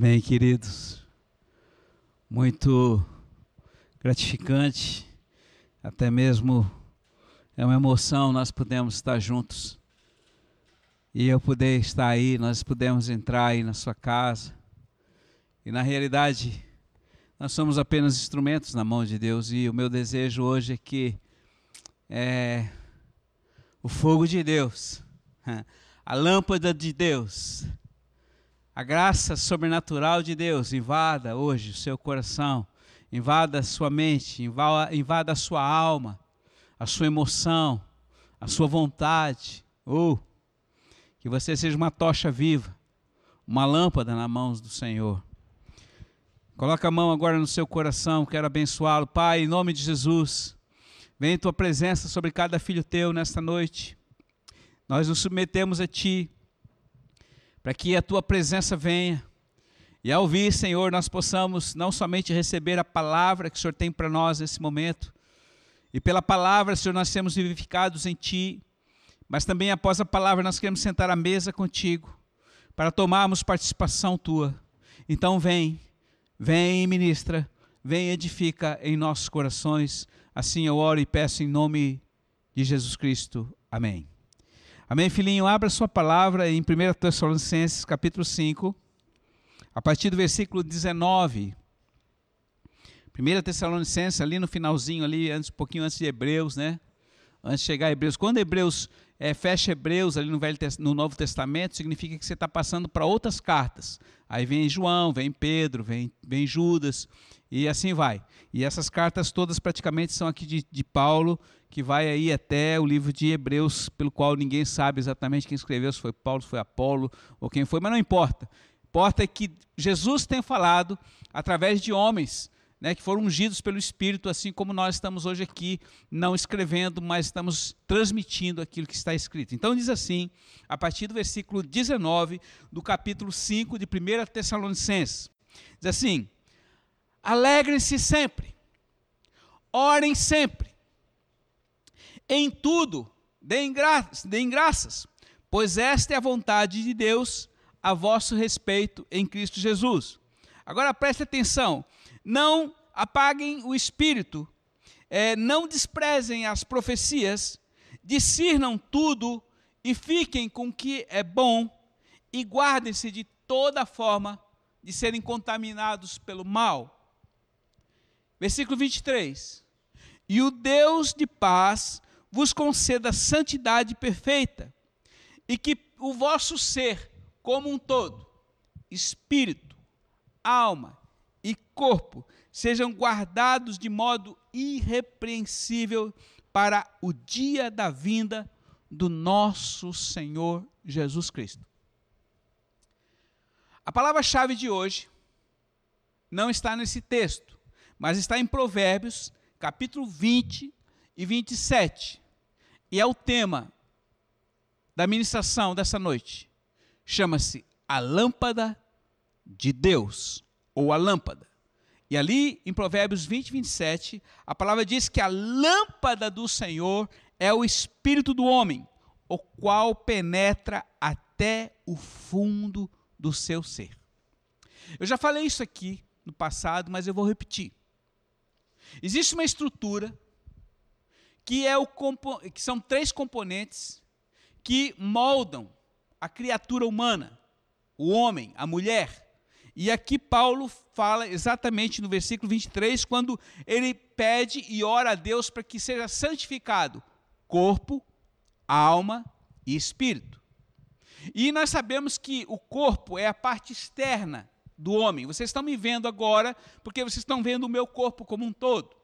Amém, queridos. Muito gratificante, até mesmo é uma emoção nós podemos estar juntos. E eu poder estar aí, nós podemos entrar aí na sua casa. E na realidade, nós somos apenas instrumentos na mão de Deus. E o meu desejo hoje é que é, o fogo de Deus, a lâmpada de Deus, a graça sobrenatural de Deus invada hoje o seu coração, invada a sua mente, invada, invada a sua alma, a sua emoção, a sua vontade. Ou oh, que você seja uma tocha viva, uma lâmpada na mão do Senhor. Coloca a mão agora no seu coração, quero abençoá-lo. Pai, em nome de Jesus, vem tua presença sobre cada filho teu nesta noite. Nós nos submetemos a ti para que a tua presença venha. E ao ouvir, Senhor, nós possamos não somente receber a palavra que o Senhor tem para nós nesse momento, e pela palavra, Senhor, nós sermos vivificados em Ti, mas também após a palavra nós queremos sentar à mesa contigo, para tomarmos participação Tua. Então vem, vem ministra, vem edifica em nossos corações. Assim eu oro e peço em nome de Jesus Cristo. Amém. Amém, filhinho? Abra sua palavra em 1 Tessalonicenses, capítulo 5, a partir do versículo 19. 1 Tessalonicenses, ali no finalzinho, ali, antes, um pouquinho antes de Hebreus, né? Antes de chegar a Hebreus. Quando Hebreus é, fecha Hebreus ali no, Velho, no Novo Testamento, significa que você está passando para outras cartas. Aí vem João, vem Pedro, vem, vem Judas, e assim vai. E essas cartas todas praticamente são aqui de, de Paulo, que vai aí até o livro de Hebreus, pelo qual ninguém sabe exatamente quem escreveu, se foi Paulo, se foi Apolo ou quem foi, mas não importa. Importa é que Jesus tem falado através de homens né, que foram ungidos pelo Espírito, assim como nós estamos hoje aqui, não escrevendo, mas estamos transmitindo aquilo que está escrito. Então diz assim, a partir do versículo 19 do capítulo 5 de 1 Tessalonicenses, diz assim: Alegrem-se sempre, orem sempre, em tudo, deem, gra deem graças, pois esta é a vontade de Deus a vosso respeito em Cristo Jesus. Agora preste atenção, não apaguem o espírito, é, não desprezem as profecias, discernam tudo e fiquem com o que é bom e guardem-se de toda forma de serem contaminados pelo mal. Versículo 23. E o Deus de paz vos conceda santidade perfeita, e que o vosso ser, como um todo, espírito, alma e corpo, sejam guardados de modo irrepreensível para o dia da vinda do nosso Senhor Jesus Cristo. A palavra-chave de hoje não está nesse texto, mas está em Provérbios, capítulo 20, e 27. E é o tema da ministração dessa noite. Chama-se A Lâmpada de Deus, ou a Lâmpada. E ali em Provérbios 20, 27, a palavra diz que a lâmpada do Senhor é o espírito do homem, o qual penetra até o fundo do seu ser. Eu já falei isso aqui no passado, mas eu vou repetir. Existe uma estrutura que, é o, que são três componentes que moldam a criatura humana, o homem, a mulher. E aqui Paulo fala exatamente no versículo 23, quando ele pede e ora a Deus para que seja santificado corpo, alma e espírito. E nós sabemos que o corpo é a parte externa do homem. Vocês estão me vendo agora porque vocês estão vendo o meu corpo como um todo.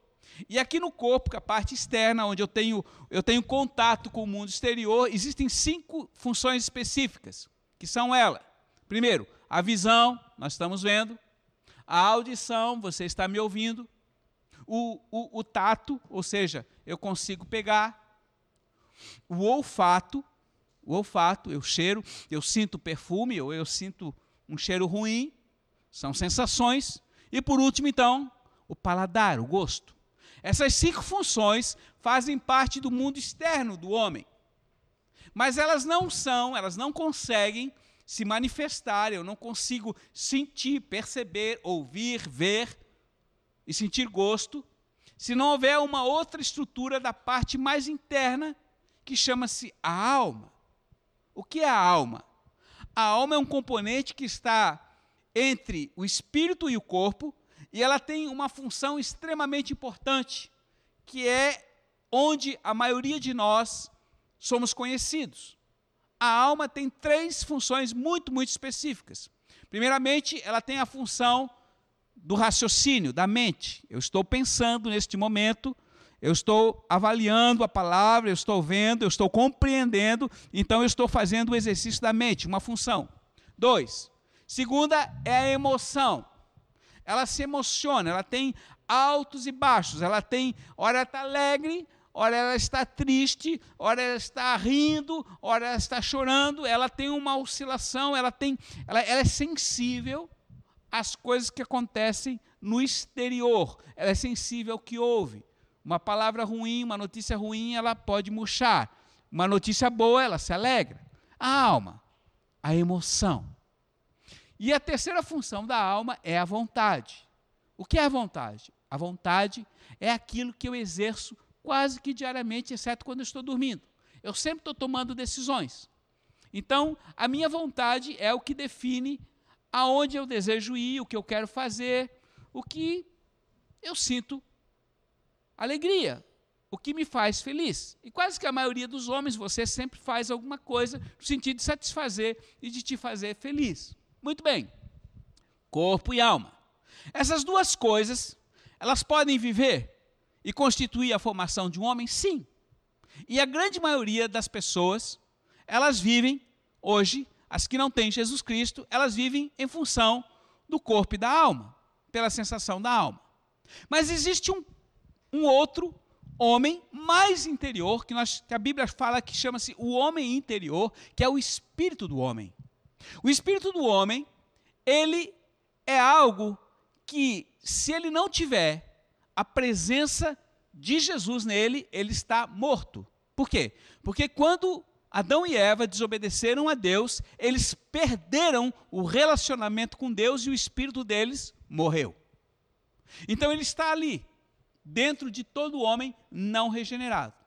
E aqui no corpo, que é a parte externa, onde eu tenho, eu tenho contato com o mundo exterior, existem cinco funções específicas, que são elas. Primeiro, a visão, nós estamos vendo. A audição, você está me ouvindo. O, o, o tato, ou seja, eu consigo pegar. O olfato, o olfato, eu cheiro, eu sinto perfume, ou eu sinto um cheiro ruim. São sensações. E por último, então, o paladar, o gosto. Essas cinco funções fazem parte do mundo externo do homem. Mas elas não são, elas não conseguem se manifestar, eu não consigo sentir, perceber, ouvir, ver e sentir gosto, se não houver uma outra estrutura da parte mais interna que chama-se a alma. O que é a alma? A alma é um componente que está entre o espírito e o corpo e ela tem uma função extremamente importante, que é onde a maioria de nós somos conhecidos. A alma tem três funções muito, muito específicas. Primeiramente, ela tem a função do raciocínio, da mente. Eu estou pensando neste momento, eu estou avaliando a palavra, eu estou vendo, eu estou compreendendo, então eu estou fazendo o exercício da mente, uma função. Dois, segunda é a emoção. Ela se emociona, ela tem altos e baixos, ela tem, hora está alegre, ora ela está triste, ora ela está rindo, ora ela está chorando, ela tem uma oscilação, ela tem, ela, ela é sensível às coisas que acontecem no exterior, ela é sensível ao que ouve. Uma palavra ruim, uma notícia ruim, ela pode murchar. Uma notícia boa, ela se alegra. A alma, a emoção. E a terceira função da alma é a vontade. O que é a vontade? A vontade é aquilo que eu exerço quase que diariamente, exceto quando estou dormindo. Eu sempre estou tomando decisões. Então, a minha vontade é o que define aonde eu desejo ir, o que eu quero fazer, o que eu sinto alegria, o que me faz feliz. E quase que a maioria dos homens, você sempre faz alguma coisa no sentido de satisfazer e de te fazer feliz. Muito bem. Corpo e alma. Essas duas coisas, elas podem viver e constituir a formação de um homem? Sim. E a grande maioria das pessoas, elas vivem hoje, as que não têm Jesus Cristo, elas vivem em função do corpo e da alma, pela sensação da alma. Mas existe um, um outro homem mais interior, que, nós, que a Bíblia fala que chama-se o homem interior, que é o espírito do homem. O espírito do homem, ele é algo que, se ele não tiver a presença de Jesus nele, ele está morto. Por quê? Porque quando Adão e Eva desobedeceram a Deus, eles perderam o relacionamento com Deus e o espírito deles morreu. Então ele está ali, dentro de todo homem não regenerado.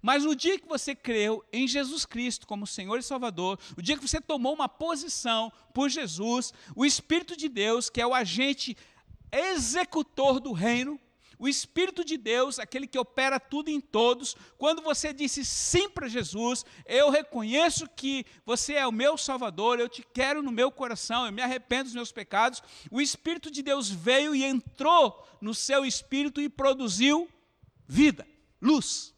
Mas no dia que você creu em Jesus Cristo como Senhor e Salvador, o dia que você tomou uma posição por Jesus, o Espírito de Deus, que é o agente executor do reino, o Espírito de Deus, aquele que opera tudo em todos, quando você disse sim para Jesus, eu reconheço que você é o meu Salvador, eu te quero no meu coração, eu me arrependo dos meus pecados, o Espírito de Deus veio e entrou no seu espírito e produziu vida, luz.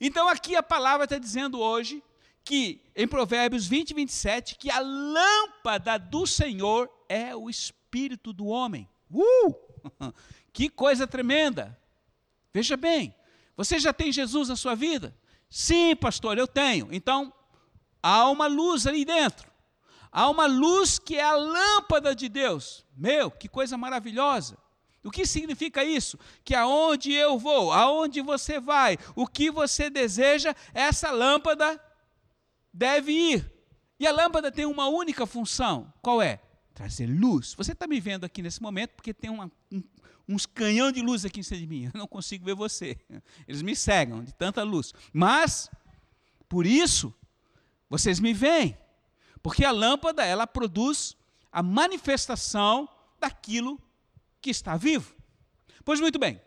Então aqui a palavra está dizendo hoje que, em Provérbios 20 e 27, que a lâmpada do Senhor é o espírito do homem. Uh! Que coisa tremenda! Veja bem, você já tem Jesus na sua vida? Sim, pastor, eu tenho. Então, há uma luz ali dentro. Há uma luz que é a lâmpada de Deus. Meu, que coisa maravilhosa. O que significa isso? Que aonde eu vou, aonde você vai, o que você deseja, essa lâmpada deve ir. E a lâmpada tem uma única função: qual é? trazer luz. Você está me vendo aqui nesse momento porque tem uma, um, uns canhão de luz aqui em cima de mim. Eu não consigo ver você. Eles me cegam de tanta luz. Mas, por isso, vocês me veem. Porque a lâmpada, ela produz a manifestação daquilo que está vivo. Pois muito bem.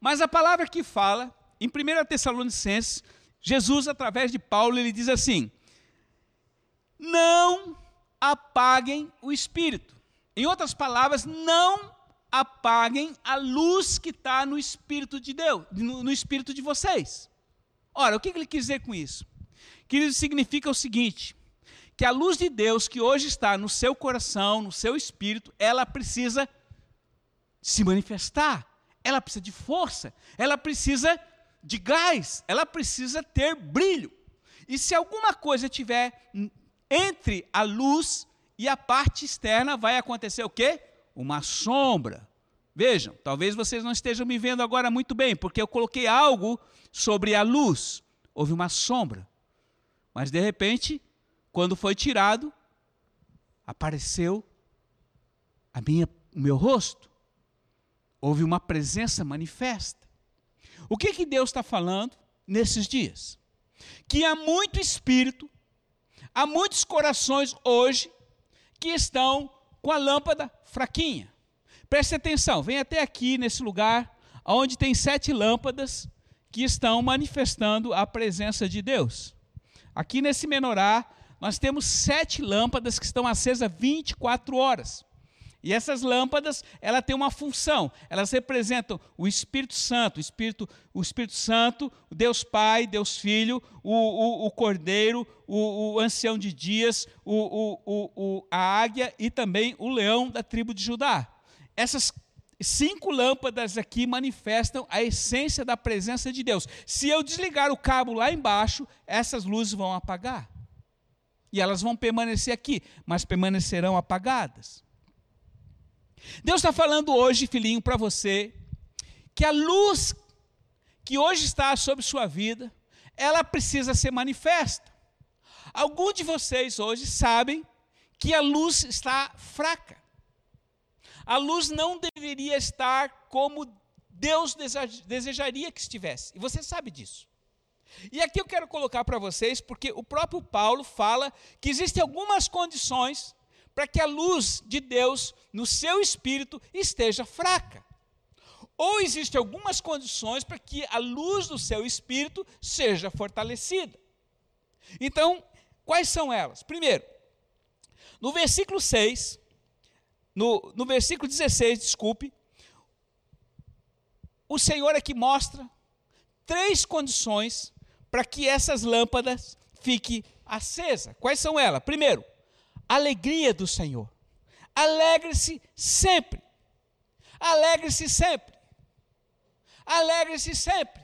Mas a palavra que fala, em 1 Tessalonicenses, Jesus, através de Paulo, ele diz assim: Não apaguem o espírito. Em outras palavras, não apaguem a luz que está no espírito de Deus, no, no, espírito de vocês. Ora, o que ele quis dizer com isso? Que significa o seguinte: que a luz de Deus que hoje está no seu coração, no seu espírito, ela precisa se manifestar, ela precisa de força, ela precisa de gás, ela precisa ter brilho. E se alguma coisa tiver entre a luz e a parte externa vai acontecer o quê? Uma sombra. Vejam, talvez vocês não estejam me vendo agora muito bem, porque eu coloquei algo sobre a luz. Houve uma sombra. Mas de repente, quando foi tirado, apareceu a minha, o meu rosto. Houve uma presença manifesta. O que, que Deus está falando nesses dias? Que há muito espírito, há muitos corações hoje que estão com a lâmpada fraquinha. Preste atenção, vem até aqui nesse lugar, onde tem sete lâmpadas que estão manifestando a presença de Deus. Aqui nesse menorá, nós temos sete lâmpadas que estão acesas 24 horas. E essas lâmpadas, ela tem uma função. Elas representam o Espírito Santo, o Espírito, o Espírito Santo, Deus Pai, Deus Filho, o, o, o Cordeiro, o, o, Ancião de Dias, o, a Águia e também o Leão da tribo de Judá. Essas cinco lâmpadas aqui manifestam a essência da presença de Deus. Se eu desligar o cabo lá embaixo, essas luzes vão apagar. E elas vão permanecer aqui, mas permanecerão apagadas. Deus está falando hoje, filhinho, para você, que a luz que hoje está sobre sua vida, ela precisa ser manifesta. Alguns de vocês hoje sabem que a luz está fraca. A luz não deveria estar como Deus desejaria que estivesse. E você sabe disso. E aqui eu quero colocar para vocês, porque o próprio Paulo fala que existem algumas condições para que a luz de Deus no seu espírito esteja fraca. Ou existem algumas condições para que a luz do seu espírito seja fortalecida. Então, quais são elas? Primeiro, no versículo 6, no, no versículo 16, desculpe, o Senhor aqui mostra três condições para que essas lâmpadas fiquem acesas. Quais são elas? Primeiro, alegria do Senhor. Alegre-se sempre. Alegre-se sempre. Alegre-se sempre.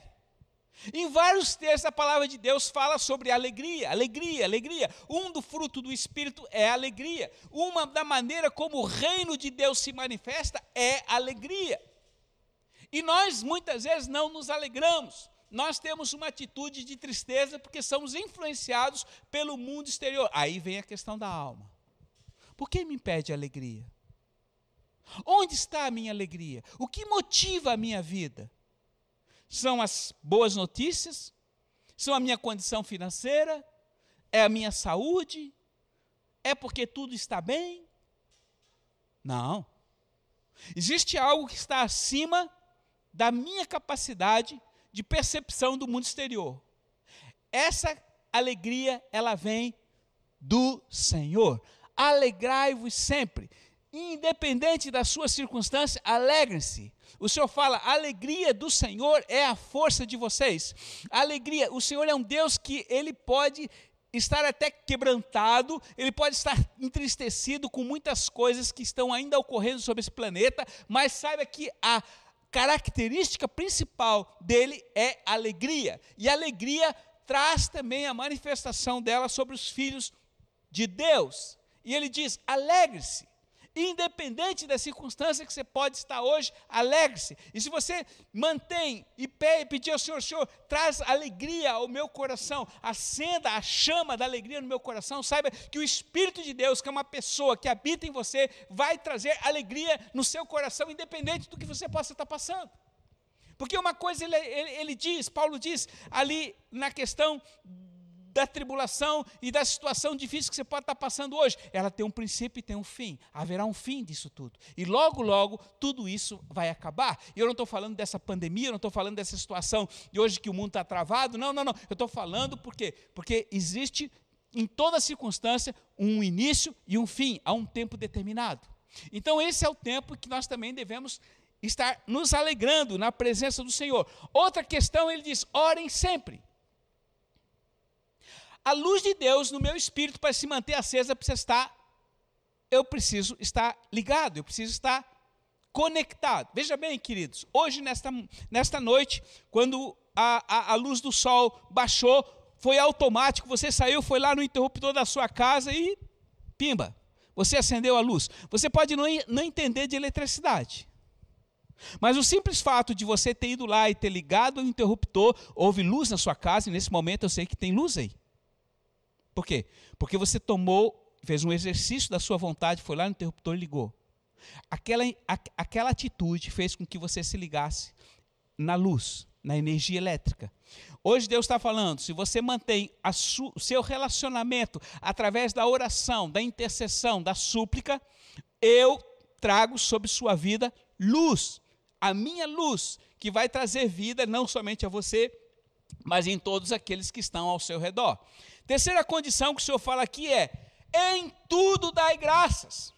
Em vários textos a palavra de Deus fala sobre alegria, alegria, alegria. Um do fruto do Espírito é alegria. Uma da maneira como o reino de Deus se manifesta é alegria. E nós muitas vezes não nos alegramos. Nós temos uma atitude de tristeza porque somos influenciados pelo mundo exterior. Aí vem a questão da alma. Por que me impede a alegria? Onde está a minha alegria? O que motiva a minha vida? São as boas notícias? São a minha condição financeira? É a minha saúde? É porque tudo está bem? Não. Existe algo que está acima da minha capacidade de percepção do mundo exterior. Essa alegria, ela vem do Senhor alegrai-vos sempre. Independente da sua circunstância, alegrem-se. O Senhor fala, a alegria do Senhor é a força de vocês. Alegria, o Senhor é um Deus que ele pode estar até quebrantado, ele pode estar entristecido com muitas coisas que estão ainda ocorrendo sobre esse planeta, mas saiba que a característica principal dele é alegria. E a alegria traz também a manifestação dela sobre os filhos de Deus. E ele diz: alegre-se. Independente da circunstância que você pode estar hoje, alegre-se. E se você mantém e pedir ao Senhor, Senhor, traz alegria ao meu coração, acenda a chama da alegria no meu coração, saiba que o Espírito de Deus, que é uma pessoa que habita em você, vai trazer alegria no seu coração, independente do que você possa estar passando. Porque uma coisa ele, ele, ele diz, Paulo diz ali na questão da tribulação e da situação difícil que você pode estar passando hoje. Ela tem um princípio e tem um fim. Haverá um fim disso tudo. E logo, logo, tudo isso vai acabar. E eu não estou falando dessa pandemia, eu não estou falando dessa situação de hoje que o mundo está travado. Não, não, não. Eu estou falando por quê? Porque existe em toda circunstância um início e um fim, a um tempo determinado. Então, esse é o tempo que nós também devemos estar nos alegrando na presença do Senhor. Outra questão, ele diz: orem sempre a luz de Deus no meu espírito para se manter acesa precisa estar, eu preciso estar ligado, eu preciso estar conectado. Veja bem, queridos, hoje nesta, nesta noite, quando a, a, a luz do sol baixou, foi automático, você saiu, foi lá no interruptor da sua casa e pimba, você acendeu a luz. Você pode não, não entender de eletricidade. Mas o simples fato de você ter ido lá e ter ligado o interruptor, houve luz na sua casa, e nesse momento eu sei que tem luz aí. Por quê? Porque você tomou, fez um exercício da sua vontade, foi lá no interruptor e ligou. Aquela, a, aquela atitude fez com que você se ligasse na luz, na energia elétrica. Hoje Deus está falando: se você mantém o seu relacionamento através da oração, da intercessão, da súplica, eu trago sobre sua vida luz, a minha luz, que vai trazer vida não somente a você, mas em todos aqueles que estão ao seu redor. Terceira condição que o Senhor fala aqui é: em tudo dai graças.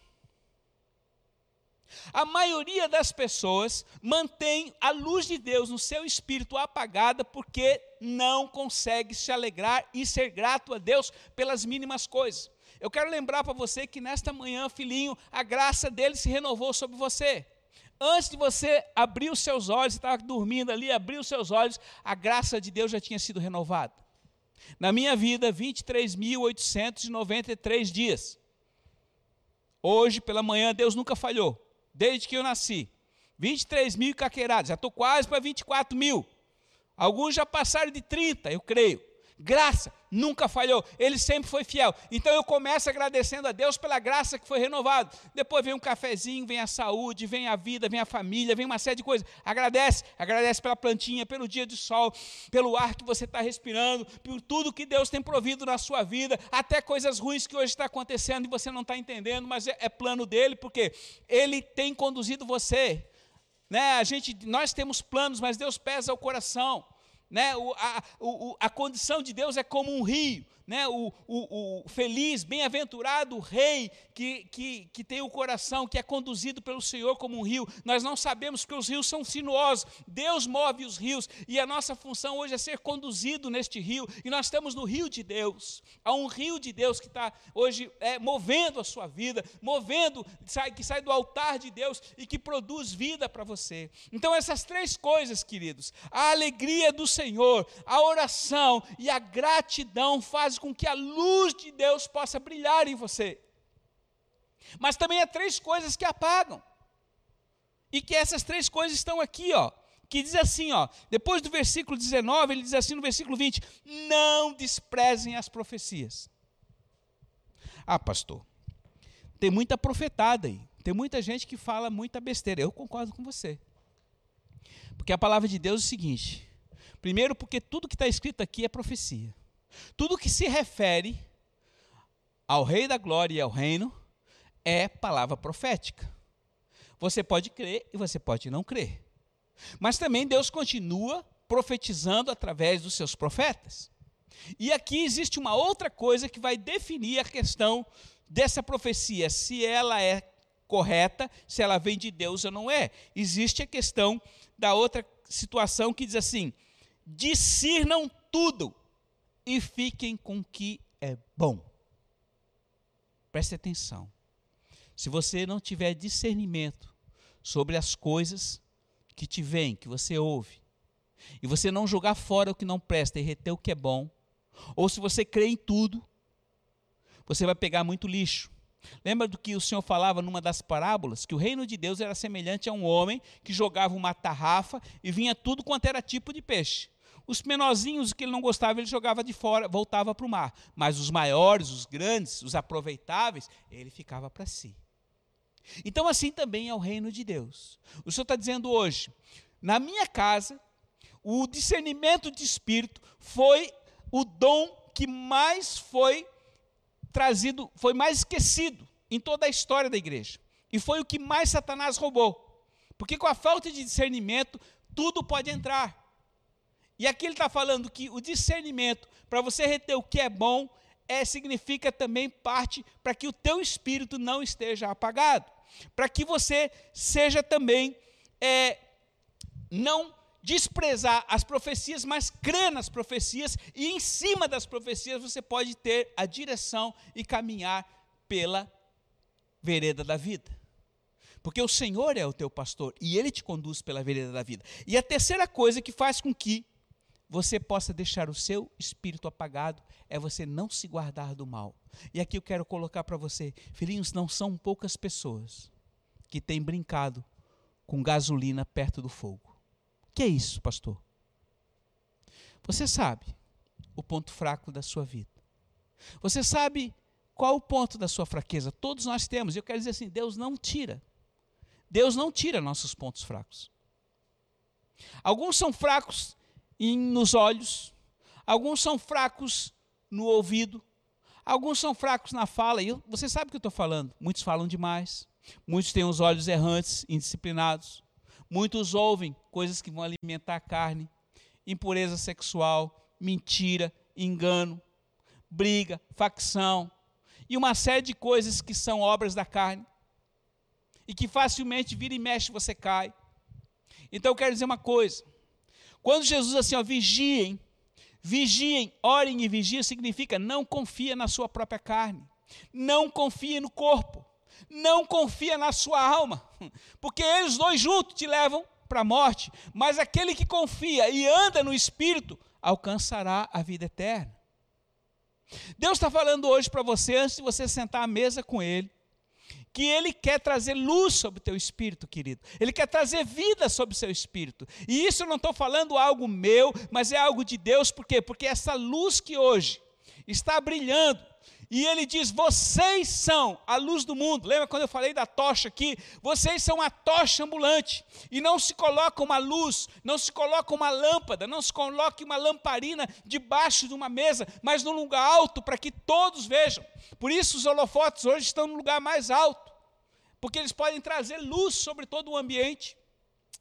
A maioria das pessoas mantém a luz de Deus no seu espírito apagada porque não consegue se alegrar e ser grato a Deus pelas mínimas coisas. Eu quero lembrar para você que nesta manhã, filhinho, a graça dele se renovou sobre você. Antes de você abrir os seus olhos, estava dormindo ali, abrir os seus olhos, a graça de Deus já tinha sido renovada. Na minha vida, 23.893 dias. Hoje, pela manhã, Deus nunca falhou desde que eu nasci. 23 mil caqueirados, já estou quase para 24 mil. Alguns já passaram de 30, eu creio. Graça, nunca falhou, ele sempre foi fiel. Então eu começo agradecendo a Deus pela graça que foi renovada. Depois vem um cafezinho, vem a saúde, vem a vida, vem a família, vem uma série de coisas. Agradece, agradece pela plantinha, pelo dia de sol, pelo ar que você está respirando, por tudo que Deus tem provido na sua vida, até coisas ruins que hoje está acontecendo e você não está entendendo, mas é, é plano dele, porque ele tem conduzido você. Né? A gente, nós temos planos, mas Deus pesa o coração. Né? O, a, o, a condição de Deus é como um rio né, o, o, o feliz, bem-aventurado rei que, que, que tem o coração, que é conduzido pelo Senhor como um rio. Nós não sabemos que os rios são sinuosos, Deus move os rios e a nossa função hoje é ser conduzido neste rio. E nós estamos no rio de Deus. Há um rio de Deus que está hoje é, movendo a sua vida, movendo, sai, que sai do altar de Deus e que produz vida para você. Então, essas três coisas, queridos, a alegria do Senhor, a oração e a gratidão com que a luz de Deus possa brilhar em você. Mas também há três coisas que apagam. E que essas três coisas estão aqui, ó. Que diz assim, ó, depois do versículo 19, ele diz assim no versículo 20: Não desprezem as profecias. Ah, pastor, tem muita profetada aí. Tem muita gente que fala muita besteira. Eu concordo com você. Porque a palavra de Deus é o seguinte: primeiro, porque tudo que está escrito aqui é profecia. Tudo que se refere ao Rei da Glória e ao Reino é palavra profética. Você pode crer e você pode não crer. Mas também Deus continua profetizando através dos seus profetas. E aqui existe uma outra coisa que vai definir a questão dessa profecia, se ela é correta, se ela vem de Deus ou não é. Existe a questão da outra situação que diz assim: discernam tudo e fiquem com o que é bom. Preste atenção. Se você não tiver discernimento sobre as coisas que te vêm, que você ouve, e você não jogar fora o que não presta e reter o que é bom, ou se você crê em tudo, você vai pegar muito lixo. Lembra do que o Senhor falava numa das parábolas? Que o reino de Deus era semelhante a um homem que jogava uma tarrafa e vinha tudo quanto era tipo de peixe. Os menorzinhos que ele não gostava, ele jogava de fora, voltava para o mar. Mas os maiores, os grandes, os aproveitáveis, ele ficava para si. Então, assim também é o reino de Deus. O Senhor está dizendo hoje: na minha casa, o discernimento de espírito foi o dom que mais foi trazido, foi mais esquecido em toda a história da igreja. E foi o que mais Satanás roubou. Porque com a falta de discernimento, tudo pode entrar. E aqui ele está falando que o discernimento, para você reter o que é bom, é, significa também parte para que o teu espírito não esteja apagado. Para que você seja também, é, não desprezar as profecias, mas crer nas profecias, e em cima das profecias você pode ter a direção e caminhar pela vereda da vida. Porque o Senhor é o teu pastor e ele te conduz pela vereda da vida. E a terceira coisa que faz com que você possa deixar o seu espírito apagado é você não se guardar do mal. E aqui eu quero colocar para você, filhinhos, não são poucas pessoas que têm brincado com gasolina perto do fogo. Que é isso, pastor? Você sabe o ponto fraco da sua vida. Você sabe qual o ponto da sua fraqueza? Todos nós temos. Eu quero dizer assim: Deus não tira. Deus não tira nossos pontos fracos. Alguns são fracos nos olhos, alguns são fracos no ouvido, alguns são fracos na fala. E você sabe o que eu estou falando. Muitos falam demais, muitos têm os olhos errantes, indisciplinados, muitos ouvem coisas que vão alimentar a carne, impureza sexual, mentira, engano, briga, facção, e uma série de coisas que são obras da carne e que facilmente vira e mexe você cai. Então eu quero dizer uma coisa. Quando Jesus assim, ó, vigiem, vigiem, orem e vigiem, significa não confia na sua própria carne, não confia no corpo, não confia na sua alma, porque eles dois juntos te levam para a morte, mas aquele que confia e anda no Espírito alcançará a vida eterna. Deus está falando hoje para você, antes de você sentar à mesa com Ele, que Ele quer trazer luz sobre o teu espírito, querido. Ele quer trazer vida sobre o seu espírito. E isso eu não estou falando algo meu, mas é algo de Deus, por quê? Porque essa luz que hoje está brilhando, e ele diz: Vocês são a luz do mundo. Lembra quando eu falei da tocha aqui? Vocês são a tocha ambulante. E não se coloca uma luz, não se coloca uma lâmpada, não se coloque uma lamparina debaixo de uma mesa, mas num lugar alto para que todos vejam. Por isso os holofotes hoje estão no lugar mais alto, porque eles podem trazer luz sobre todo o ambiente.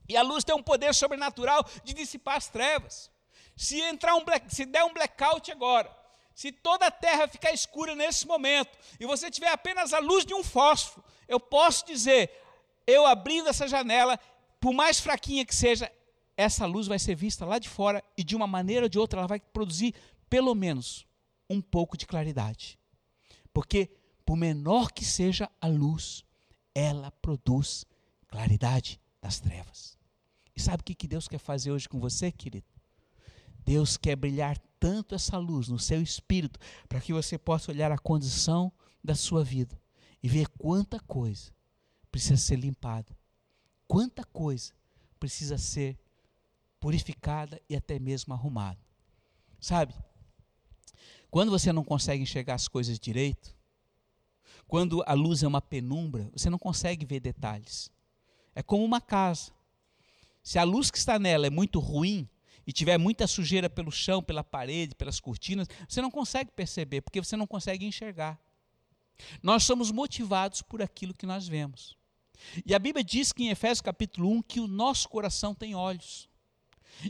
E a luz tem um poder sobrenatural de dissipar as trevas. Se entrar um black, se der um blackout agora, se toda a terra ficar escura nesse momento e você tiver apenas a luz de um fósforo, eu posso dizer, eu abrindo essa janela, por mais fraquinha que seja, essa luz vai ser vista lá de fora e de uma maneira ou de outra ela vai produzir pelo menos um pouco de claridade. Porque por menor que seja a luz, ela produz claridade das trevas. E sabe o que Deus quer fazer hoje com você, querido? Deus quer brilhar tanto essa luz no seu espírito para que você possa olhar a condição da sua vida e ver quanta coisa precisa ser limpada, quanta coisa precisa ser purificada e até mesmo arrumada. Sabe? Quando você não consegue enxergar as coisas direito, quando a luz é uma penumbra, você não consegue ver detalhes. É como uma casa. Se a luz que está nela é muito ruim, e tiver muita sujeira pelo chão, pela parede, pelas cortinas, você não consegue perceber, porque você não consegue enxergar. Nós somos motivados por aquilo que nós vemos. E a Bíblia diz que em Efésios capítulo 1 que o nosso coração tem olhos.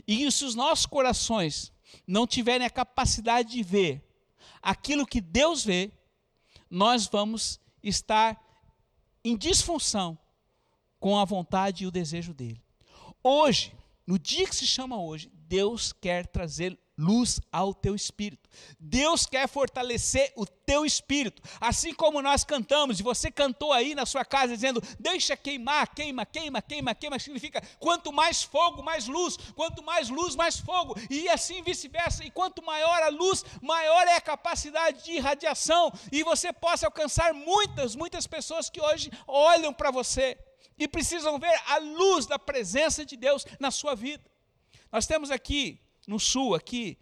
E se os nossos corações não tiverem a capacidade de ver aquilo que Deus vê, nós vamos estar em disfunção com a vontade e o desejo dele. Hoje, no dia que se chama hoje, Deus quer trazer luz ao teu espírito. Deus quer fortalecer o teu espírito. Assim como nós cantamos, e você cantou aí na sua casa dizendo: Deixa queimar, queima, queima, queima, queima, significa quanto mais fogo, mais luz, quanto mais luz, mais fogo, e assim vice-versa. E quanto maior a luz, maior é a capacidade de irradiação, e você possa alcançar muitas, muitas pessoas que hoje olham para você e precisam ver a luz da presença de Deus na sua vida. Nós temos aqui no sul, aqui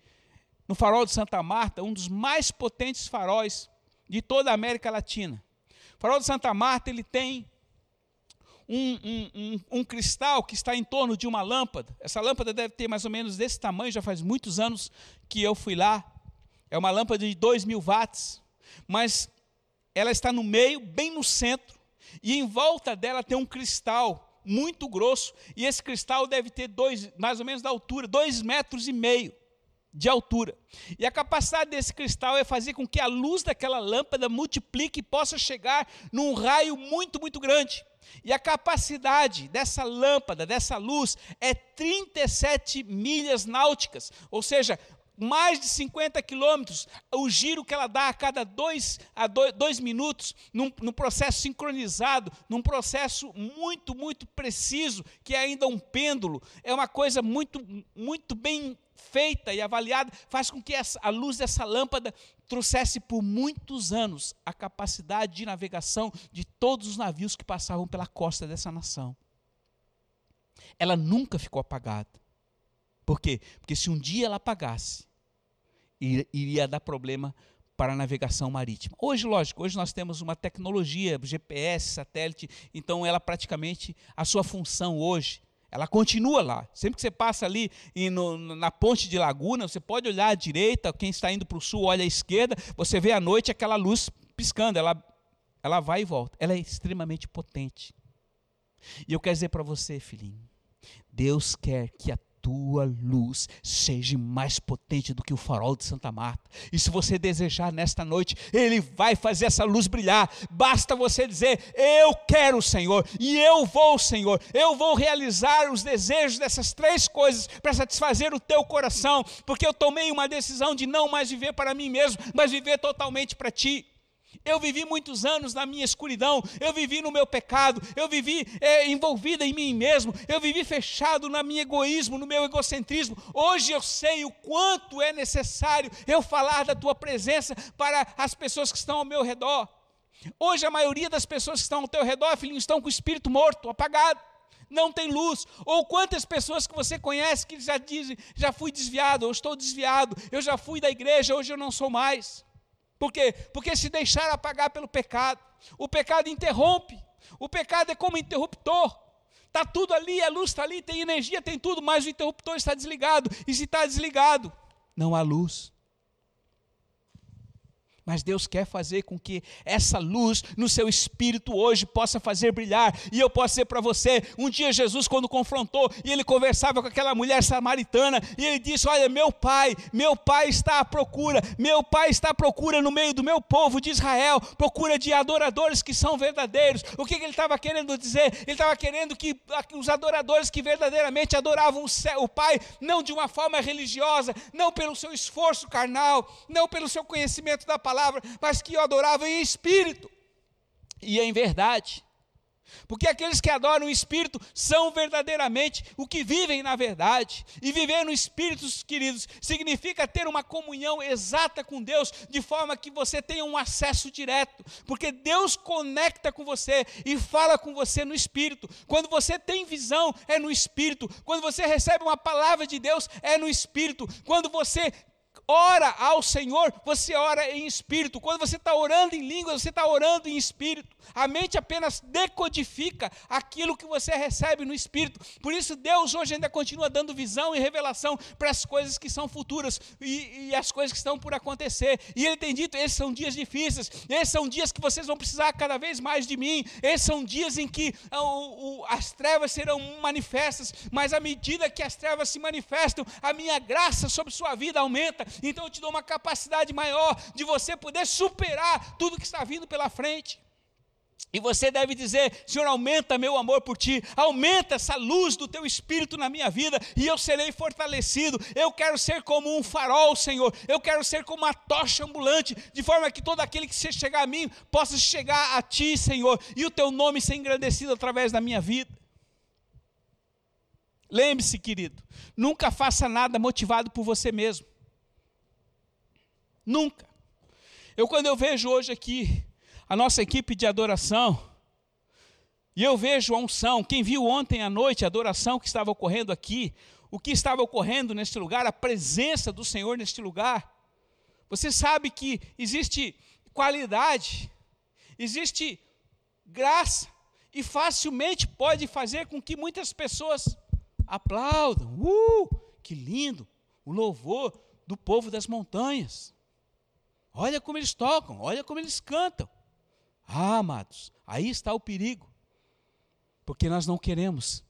no farol de Santa Marta, um dos mais potentes faróis de toda a América Latina. O farol de Santa Marta ele tem um, um, um, um, cristal que está em torno de uma lâmpada. Essa lâmpada deve ter mais ou menos desse tamanho, já faz muitos anos que eu fui lá. É uma lâmpada de 2 mil watts, mas ela está no meio, bem no centro, e em volta dela tem um cristal muito grosso, e esse cristal deve ter dois, mais ou menos da altura, dois metros e meio de altura. E a capacidade desse cristal é fazer com que a luz daquela lâmpada multiplique e possa chegar num raio muito, muito grande. E a capacidade dessa lâmpada, dessa luz, é 37 milhas náuticas, ou seja, mais de 50 quilômetros, o giro que ela dá a cada dois, a dois, dois minutos, num, num, processo sincronizado, num processo muito, muito preciso, que é ainda um pêndulo, é uma coisa muito, muito bem feita e avaliada, faz com que essa, a luz dessa lâmpada trouxesse por muitos anos a capacidade de navegação de todos os navios que passavam pela costa dessa nação. Ela nunca ficou apagada. Por quê? Porque se um dia ela apagasse, iria dar problema para a navegação marítima. Hoje, lógico, hoje nós temos uma tecnologia, GPS, satélite, então ela praticamente, a sua função hoje, ela continua lá. Sempre que você passa ali no, na ponte de Laguna, você pode olhar à direita, quem está indo para o sul olha à esquerda, você vê à noite aquela luz piscando, ela, ela vai e volta. Ela é extremamente potente. E eu quero dizer para você, filhinho, Deus quer que a tua luz seja mais potente do que o farol de Santa Marta. E se você desejar nesta noite, Ele vai fazer essa luz brilhar. Basta você dizer: Eu quero o Senhor, e eu vou, Senhor. Eu vou realizar os desejos dessas três coisas para satisfazer o teu coração, porque eu tomei uma decisão de não mais viver para mim mesmo, mas viver totalmente para Ti. Eu vivi muitos anos na minha escuridão, eu vivi no meu pecado, eu vivi é, envolvida em mim mesmo, eu vivi fechado no meu egoísmo, no meu egocentrismo. Hoje eu sei o quanto é necessário eu falar da tua presença para as pessoas que estão ao meu redor. Hoje a maioria das pessoas que estão ao teu redor, filhinho, estão com o espírito morto, apagado não tem luz. Ou quantas pessoas que você conhece que já dizem, já fui desviado, eu estou desviado, eu já fui da igreja, hoje eu não sou mais. Por quê? Porque se deixar apagar pelo pecado, o pecado interrompe. O pecado é como interruptor. Está tudo ali, a luz está ali, tem energia, tem tudo, mas o interruptor está desligado. E se está desligado, não há luz. Mas Deus quer fazer com que essa luz no seu espírito hoje possa fazer brilhar. E eu posso dizer para você: um dia Jesus, quando confrontou, e ele conversava com aquela mulher samaritana, e ele disse: Olha, meu pai, meu pai está à procura, meu pai está à procura no meio do meu povo de Israel, procura de adoradores que são verdadeiros. O que, que ele estava querendo dizer? Ele estava querendo que os adoradores que verdadeiramente adoravam o, céu, o Pai, não de uma forma religiosa, não pelo seu esforço carnal, não pelo seu conhecimento da palavra palavra, mas que o adoravam em espírito e em verdade. Porque aqueles que adoram o Espírito são verdadeiramente o que vivem na verdade. E viver no Espírito, queridos, significa ter uma comunhão exata com Deus, de forma que você tenha um acesso direto. Porque Deus conecta com você e fala com você no Espírito. Quando você tem visão, é no Espírito. Quando você recebe uma palavra de Deus, é no Espírito. Quando você ora ao Senhor, você ora em espírito. Quando você está orando em línguas, você está orando em espírito. A mente apenas decodifica aquilo que você recebe no espírito. Por isso, Deus hoje ainda continua dando visão e revelação para as coisas que são futuras e, e as coisas que estão por acontecer. E Ele tem dito: esses são dias difíceis, esses são dias que vocês vão precisar cada vez mais de mim, esses são dias em que ah, as trevas serão manifestas, mas à medida que as trevas se manifestam, a minha graça sobre sua vida aumenta então eu te dou uma capacidade maior de você poder superar tudo que está vindo pela frente. E você deve dizer: Senhor, aumenta meu amor por ti, aumenta essa luz do teu espírito na minha vida, e eu serei fortalecido. Eu quero ser como um farol, Senhor, eu quero ser como uma tocha ambulante, de forma que todo aquele que chegar a mim possa chegar a ti, Senhor, e o teu nome ser engrandecido através da minha vida. Lembre-se, querido, nunca faça nada motivado por você mesmo. Nunca. Eu, quando eu vejo hoje aqui a nossa equipe de adoração, e eu vejo a unção, quem viu ontem à noite a adoração que estava ocorrendo aqui, o que estava ocorrendo neste lugar, a presença do Senhor neste lugar, você sabe que existe qualidade, existe graça, e facilmente pode fazer com que muitas pessoas aplaudam. Uh, que lindo! O louvor do povo das montanhas. Olha como eles tocam, olha como eles cantam. Ah, amados, aí está o perigo. Porque nós não queremos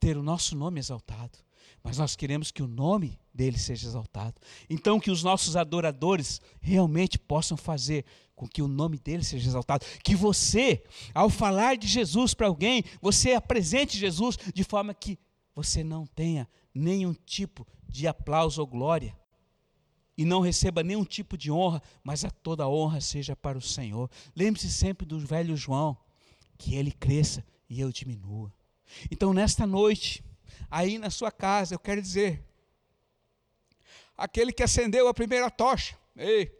ter o nosso nome exaltado, mas nós queremos que o nome dele seja exaltado. Então, que os nossos adoradores realmente possam fazer com que o nome dele seja exaltado. Que você, ao falar de Jesus para alguém, você apresente Jesus de forma que você não tenha nenhum tipo de aplauso ou glória, e não receba nenhum tipo de honra, mas a toda honra seja para o Senhor. Lembre-se sempre do velho João, que ele cresça e eu diminua. Então, nesta noite, aí na sua casa, eu quero dizer, aquele que acendeu a primeira tocha, ei,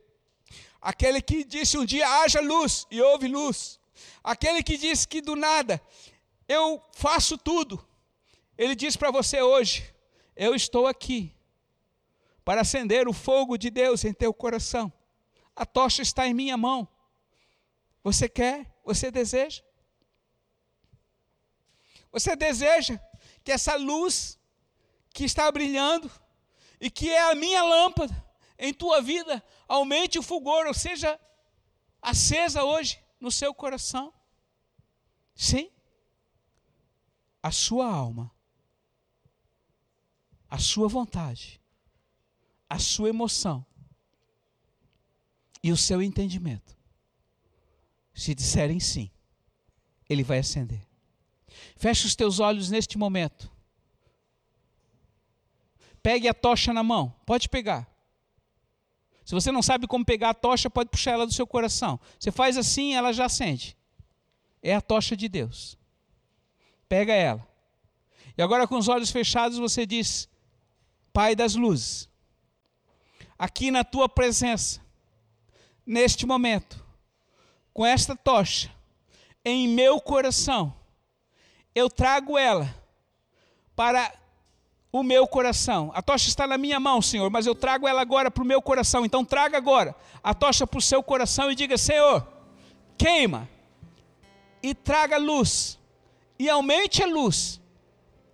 aquele que disse um dia haja luz e houve luz, aquele que disse que do nada eu faço tudo, ele diz para você hoje: eu estou aqui para acender o fogo de Deus em teu coração. A tocha está em minha mão. Você quer? Você deseja? Você deseja que essa luz que está brilhando e que é a minha lâmpada em tua vida aumente o fulgor, ou seja, acesa hoje no seu coração? Sim. A sua alma, a sua vontade, a sua emoção e o seu entendimento. Se disserem sim, ele vai acender. Feche os teus olhos neste momento. Pegue a tocha na mão. Pode pegar. Se você não sabe como pegar a tocha, pode puxar ela do seu coração. Você faz assim, ela já acende. É a tocha de Deus. Pega ela. E agora, com os olhos fechados, você diz: Pai das luzes, aqui na tua presença, neste momento, com esta tocha, em meu coração, eu trago ela para o meu coração. A tocha está na minha mão, Senhor, mas eu trago ela agora para o meu coração. Então traga agora a tocha para o seu coração e diga: Senhor, queima e traga luz e aumente a luz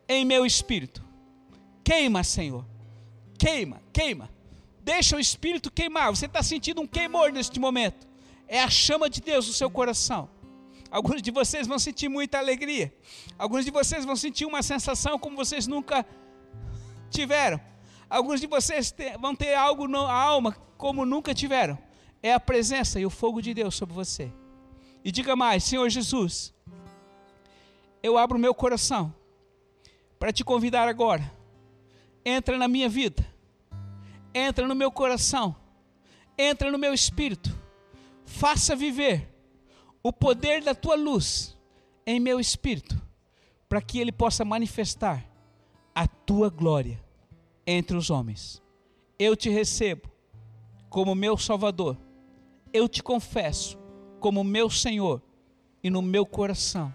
em meu espírito. Queima, Senhor. Queima, queima. Deixa o espírito queimar. Você está sentindo um queimor neste momento. É a chama de Deus no seu coração. Alguns de vocês vão sentir muita alegria. Alguns de vocês vão sentir uma sensação como vocês nunca tiveram. Alguns de vocês vão ter algo na alma como nunca tiveram. É a presença e o fogo de Deus sobre você. E diga mais, Senhor Jesus, eu abro meu coração para te convidar agora. Entra na minha vida. Entra no meu coração. Entra no meu espírito. Faça viver o poder da tua luz em meu espírito, para que ele possa manifestar a tua glória entre os homens. Eu te recebo como meu Salvador. Eu te confesso como meu Senhor e no meu coração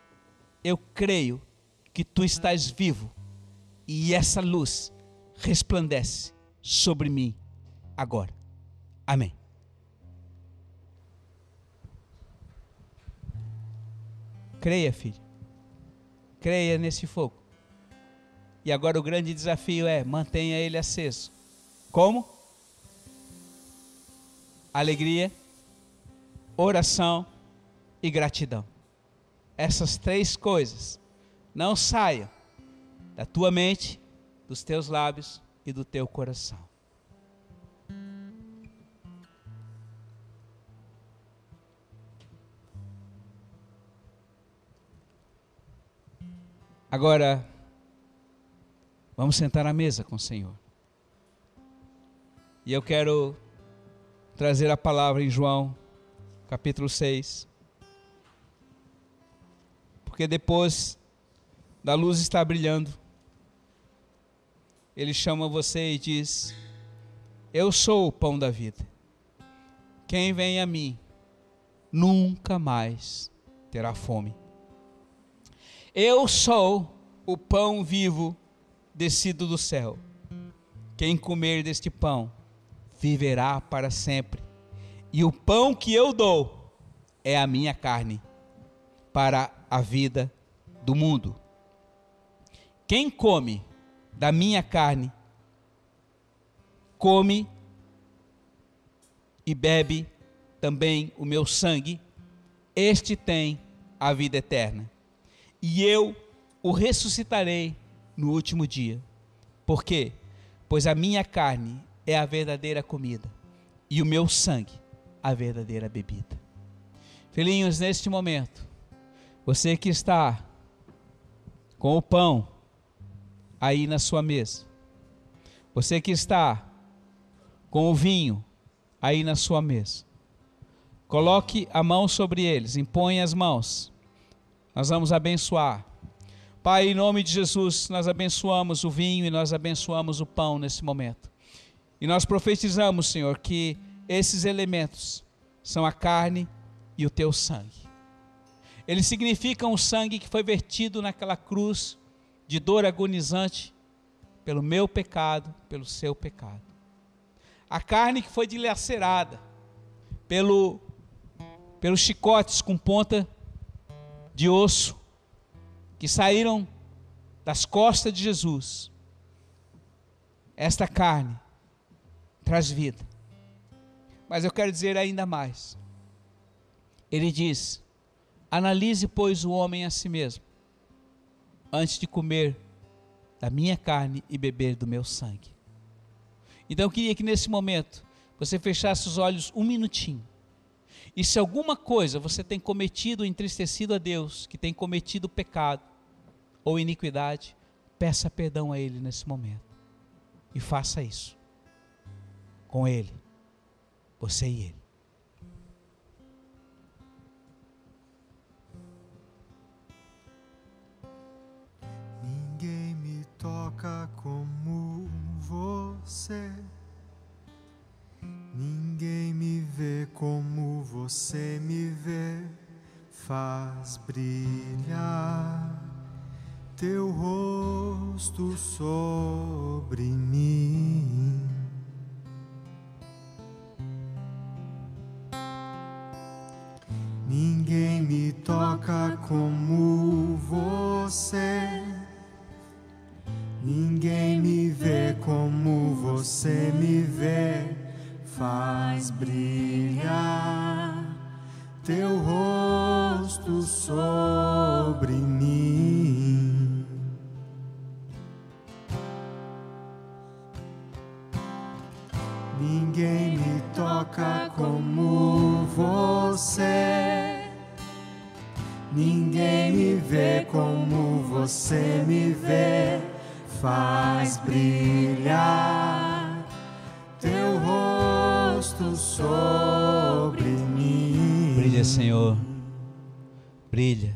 eu creio que tu estás vivo e essa luz resplandece sobre mim agora. Amém. Creia, filho. Creia nesse fogo. E agora o grande desafio é mantenha ele aceso. Como? Alegria, oração e gratidão. Essas três coisas não saiam da tua mente, dos teus lábios e do teu coração. Agora, Vamos sentar à mesa com o Senhor. E eu quero trazer a palavra em João, capítulo 6. Porque depois da luz estar brilhando, ele chama você e diz: Eu sou o pão da vida. Quem vem a mim nunca mais terá fome. Eu sou o pão vivo descido do céu. Quem comer deste pão viverá para sempre. E o pão que eu dou é a minha carne para a vida do mundo. Quem come da minha carne, come e bebe também o meu sangue, este tem a vida eterna. E eu o ressuscitarei no último dia. Por quê? Pois a minha carne é a verdadeira comida e o meu sangue a verdadeira bebida. Filhinhos, neste momento, você que está com o pão aí na sua mesa, você que está com o vinho aí na sua mesa, coloque a mão sobre eles, impõe as mãos, nós vamos abençoar. Pai, em nome de Jesus, nós abençoamos o vinho e nós abençoamos o pão nesse momento. E nós profetizamos, Senhor, que esses elementos são a carne e o teu sangue. Eles significam o sangue que foi vertido naquela cruz de dor agonizante pelo meu pecado, pelo seu pecado. A carne que foi dilacerada pelo, pelos chicotes com ponta de osso que saíram das costas de Jesus. Esta carne traz vida. Mas eu quero dizer ainda mais. Ele diz: Analise, pois, o homem a si mesmo, antes de comer da minha carne e beber do meu sangue. Então eu queria que nesse momento você fechasse os olhos um minutinho. E se alguma coisa você tem cometido, entristecido a Deus, que tem cometido pecado ou iniquidade, peça perdão a Ele nesse momento. E faça isso com Ele, você e Ele. Toca como você. Ninguém me vê como você me vê, faz brilhar teu rosto sobre mim. Ninguém me toca como você. Ninguém me vê como você me vê faz brilhar teu rosto sobre mim. Ninguém me toca como você. Ninguém me vê como você me vê, faz brilhar teu rosto sobre mim. Brilha, Senhor. Brilha.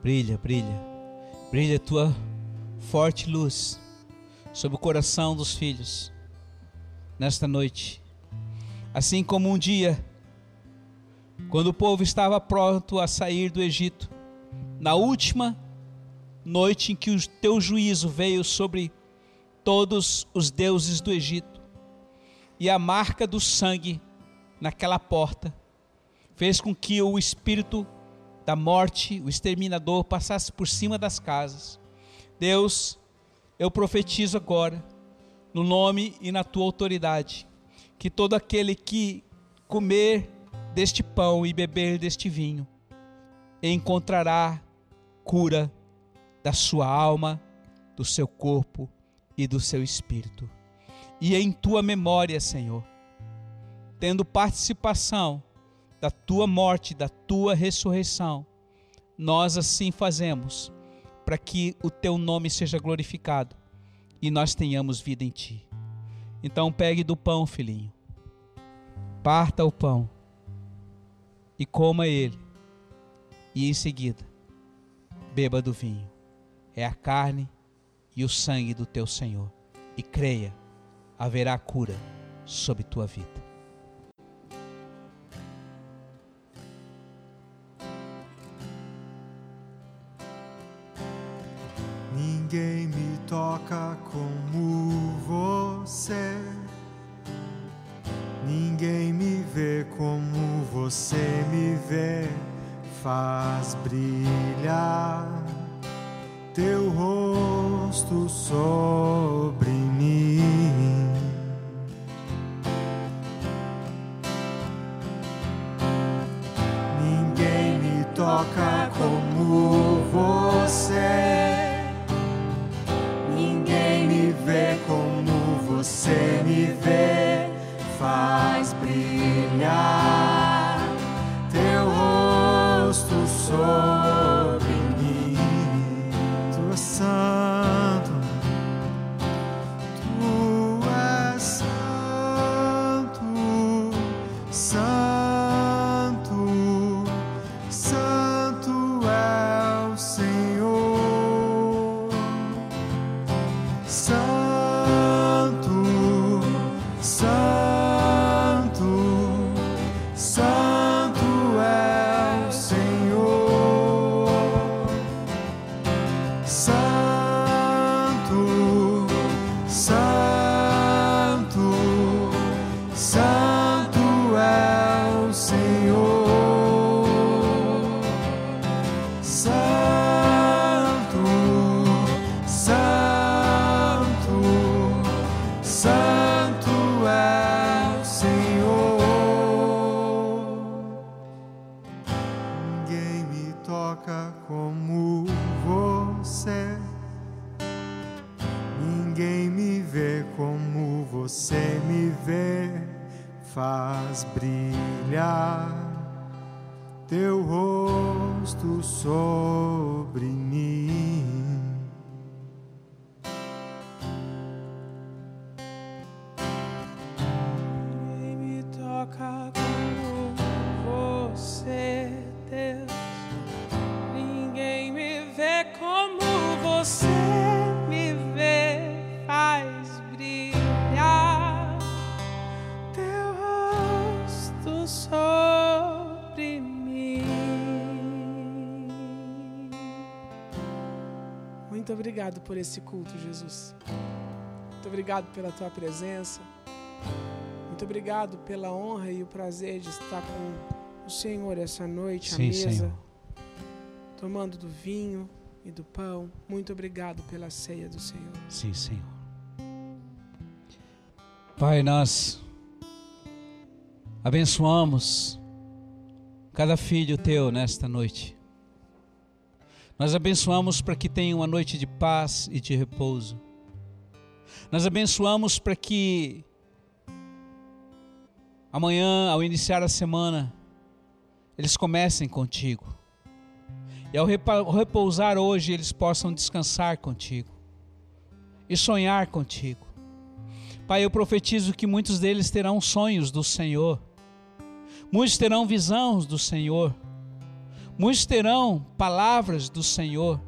Brilha, brilha. Brilha tua forte luz sobre o coração dos filhos nesta noite. Assim como um dia, quando o povo estava pronto a sair do Egito, na última noite em que o teu juízo veio sobre todos os deuses do Egito, e a marca do sangue naquela porta fez com que o espírito da morte, o exterminador, passasse por cima das casas. Deus, eu profetizo agora, no nome e na tua autoridade, que todo aquele que comer deste pão e beber deste vinho encontrará cura da sua alma, do seu corpo e do seu espírito e em tua memória, Senhor, tendo participação da tua morte, da tua ressurreição, nós assim fazemos para que o teu nome seja glorificado e nós tenhamos vida em ti. Então pegue do pão, filhinho, parta o pão e coma ele, e em seguida beba do vinho. É a carne e o sangue do teu Senhor. E creia haverá cura sobre tua vida. Ninguém me toca como você. Ninguém me vê como você me vê. Faz brilhar teu rosto sobre mim. toca como você. Você me vê, faz brilhar teu rosto sobre mim. Obrigado por esse culto, Jesus. Muito obrigado pela tua presença. Muito obrigado pela honra e o prazer de estar com o Senhor essa noite Sim, à mesa, Senhor. tomando do vinho e do pão. Muito obrigado pela ceia do Senhor. Sim, Senhor. Pai, nós abençoamos cada filho teu nesta noite. Nós abençoamos para que tenha uma noite de paz e de repouso. Nós abençoamos para que amanhã, ao iniciar a semana, eles comecem contigo. E ao repousar hoje, eles possam descansar contigo e sonhar contigo. Pai, eu profetizo que muitos deles terão sonhos do Senhor, muitos terão visões do Senhor muitos terão palavras do Senhor.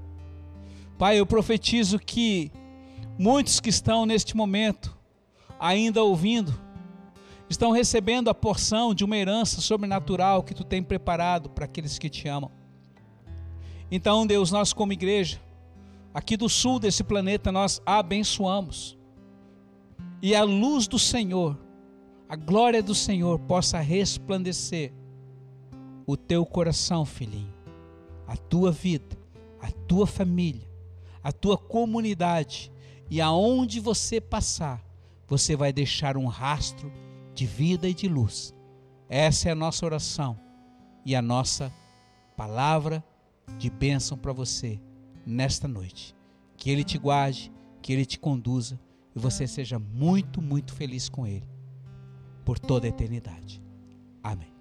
Pai, eu profetizo que muitos que estão neste momento ainda ouvindo, estão recebendo a porção de uma herança sobrenatural que tu tem preparado para aqueles que te amam. Então, Deus, nós como igreja, aqui do sul desse planeta, nós abençoamos. E a luz do Senhor, a glória do Senhor possa resplandecer o teu coração, filhinho, a tua vida, a tua família, a tua comunidade e aonde você passar, você vai deixar um rastro de vida e de luz. Essa é a nossa oração e a nossa palavra de bênção para você nesta noite. Que Ele te guarde, que Ele te conduza e você seja muito, muito feliz com Ele por toda a eternidade. Amém.